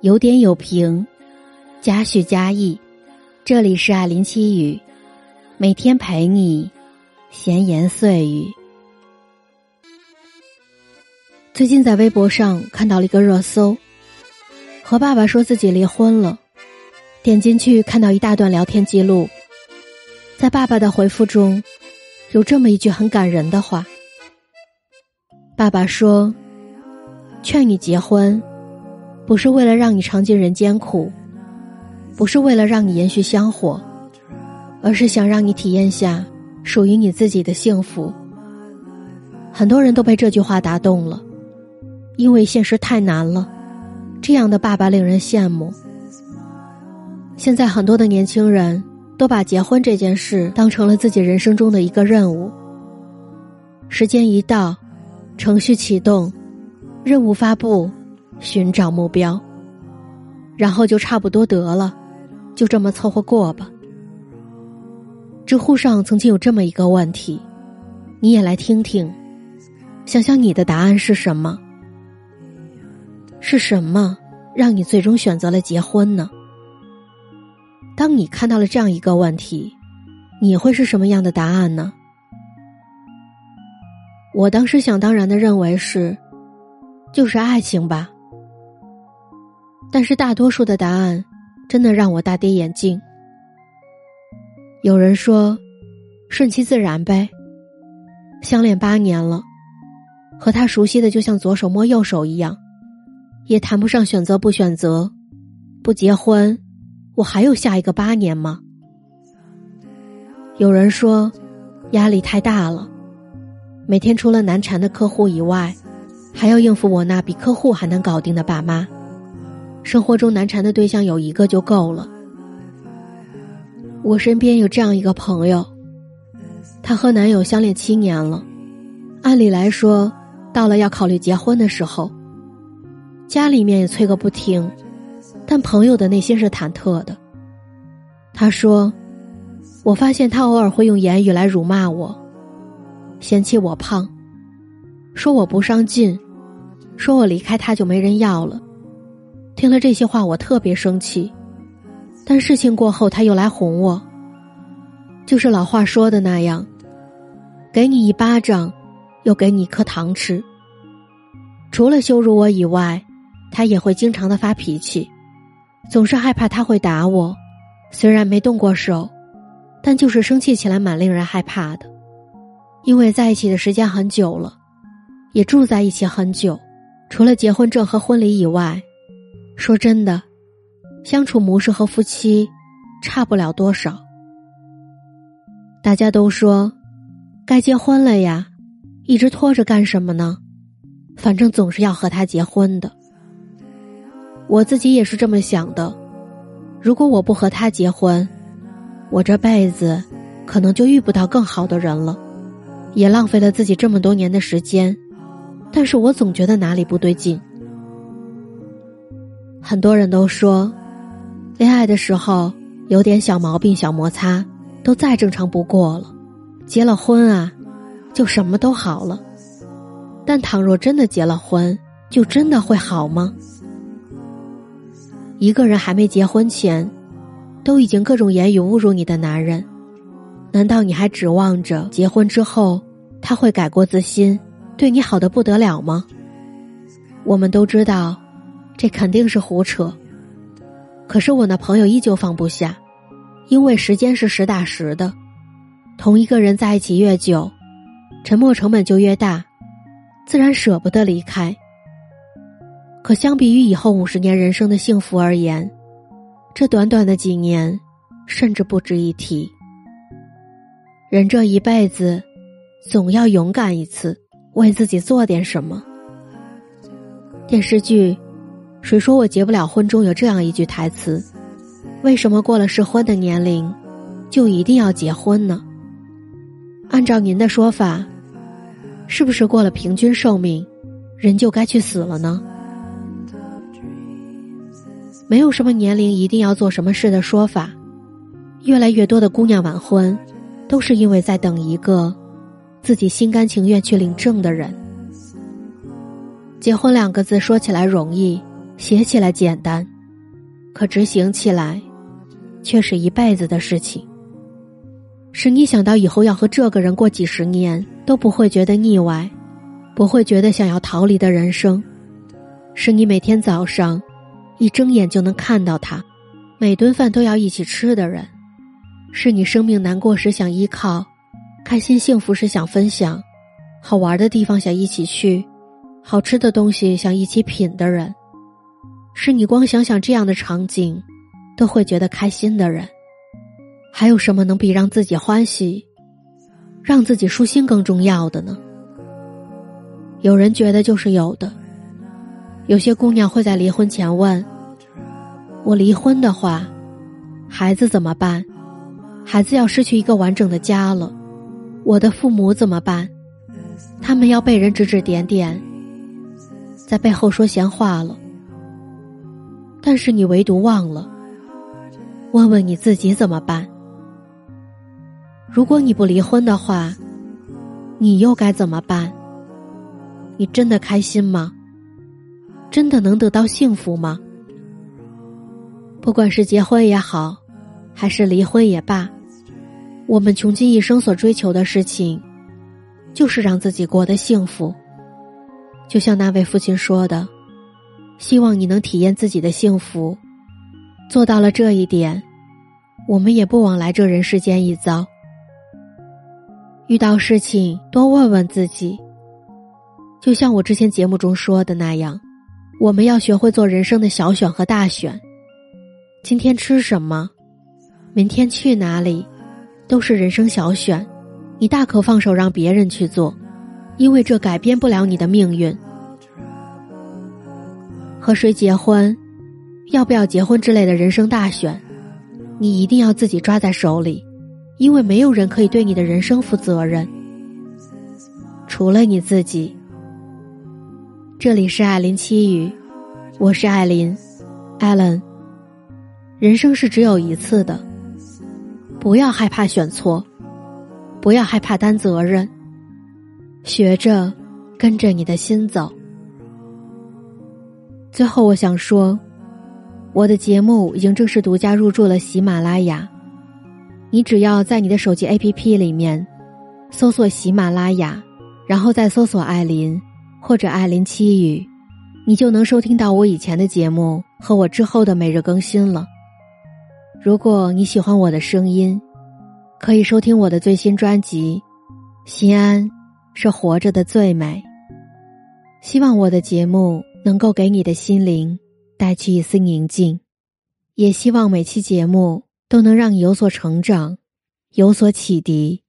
有点有评，加叙加意。这里是艾琳七语，每天陪你闲言碎语。最近在微博上看到了一个热搜，和爸爸说自己离婚了。点进去看到一大段聊天记录，在爸爸的回复中，有这么一句很感人的话。爸爸说：“劝你结婚。”不是为了让你尝尽人间苦，不是为了让你延续香火，而是想让你体验下属于你自己的幸福。很多人都被这句话打动了，因为现实太难了。这样的爸爸令人羡慕。现在很多的年轻人都把结婚这件事当成了自己人生中的一个任务。时间一到，程序启动，任务发布。寻找目标，然后就差不多得了，就这么凑合过吧。知乎上曾经有这么一个问题，你也来听听，想想你的答案是什么？是什么让你最终选择了结婚呢？当你看到了这样一个问题，你会是什么样的答案呢？我当时想当然的认为是，就是爱情吧。但是大多数的答案，真的让我大跌眼镜。有人说，顺其自然呗。相恋八年了，和他熟悉的就像左手摸右手一样，也谈不上选择不选择。不结婚，我还有下一个八年吗？有人说，压力太大了，每天除了难缠的客户以外，还要应付我那比客户还能搞定的爸妈。生活中难缠的对象有一个就够了。我身边有这样一个朋友，她和男友相恋七年了，按理来说，到了要考虑结婚的时候，家里面也催个不停，但朋友的内心是忐忑的。他说：“我发现他偶尔会用言语来辱骂我，嫌弃我胖，说我不上进，说我离开他就没人要了。”听了这些话，我特别生气，但事情过后，他又来哄我。就是老话说的那样，给你一巴掌，又给你一颗糖吃。除了羞辱我以外，他也会经常的发脾气，总是害怕他会打我。虽然没动过手，但就是生气起来蛮令人害怕的。因为在一起的时间很久了，也住在一起很久，除了结婚证和婚礼以外。说真的，相处模式和夫妻差不了多少。大家都说该结婚了呀，一直拖着干什么呢？反正总是要和他结婚的。我自己也是这么想的。如果我不和他结婚，我这辈子可能就遇不到更好的人了，也浪费了自己这么多年的时间。但是我总觉得哪里不对劲。很多人都说，恋爱的时候有点小毛病、小摩擦，都再正常不过了。结了婚啊，就什么都好了。但倘若真的结了婚，就真的会好吗？一个人还没结婚前，都已经各种言语侮辱你的男人，难道你还指望着结婚之后他会改过自新，对你好的不得了吗？我们都知道。这肯定是胡扯，可是我那朋友依旧放不下，因为时间是实打实的，同一个人在一起越久，沉默成本就越大，自然舍不得离开。可相比于以后五十年人生的幸福而言，这短短的几年，甚至不值一提。人这一辈子，总要勇敢一次，为自己做点什么。电视剧。谁说我结不了婚？中有这样一句台词：“为什么过了适婚的年龄，就一定要结婚呢？”按照您的说法，是不是过了平均寿命，人就该去死了呢？没有什么年龄一定要做什么事的说法。越来越多的姑娘晚婚，都是因为在等一个自己心甘情愿去领证的人。结婚两个字说起来容易。写起来简单，可执行起来，却是一辈子的事情。使你想到以后要和这个人过几十年都不会觉得腻歪，不会觉得想要逃离的人生，是你每天早上一睁眼就能看到他，每顿饭都要一起吃的人，是你生命难过时想依靠，开心幸福时想分享，好玩的地方想一起去，好吃的东西想一起品的人，是你光想想这样的场景，都会觉得开心的人。还有什么能比让自己欢喜、让自己舒心更重要的呢？有人觉得就是有的。有些姑娘会在离婚前问：“我离婚的话，孩子怎么办？孩子要失去一个完整的家了，我的父母怎么办？他们要被人指指点点，在背后说闲话了。但是你唯独忘了，问问你自己怎么办？”如果你不离婚的话，你又该怎么办？你真的开心吗？真的能得到幸福吗？不管是结婚也好，还是离婚也罢，我们穷尽一生所追求的事情，就是让自己过得幸福。就像那位父亲说的：“希望你能体验自己的幸福。”做到了这一点，我们也不枉来这人世间一遭。遇到事情多问问自己，就像我之前节目中说的那样，我们要学会做人生的小选和大选。今天吃什么，明天去哪里，都是人生小选。你大可放手让别人去做，因为这改变不了你的命运。和谁结婚，要不要结婚之类的人生大选，你一定要自己抓在手里。因为没有人可以对你的人生负责任，除了你自己。这里是艾琳七语，我是艾琳，Allen。人生是只有一次的，不要害怕选错，不要害怕担责任，学着跟着你的心走。最后，我想说，我的节目已经正式独家入驻了喜马拉雅。你只要在你的手机 APP 里面搜索喜马拉雅，然后再搜索艾琳或者艾琳七语，你就能收听到我以前的节目和我之后的每日更新了。如果你喜欢我的声音，可以收听我的最新专辑《心安是活着的最美》。希望我的节目能够给你的心灵带去一丝宁静，也希望每期节目。都能让你有所成长，有所启迪。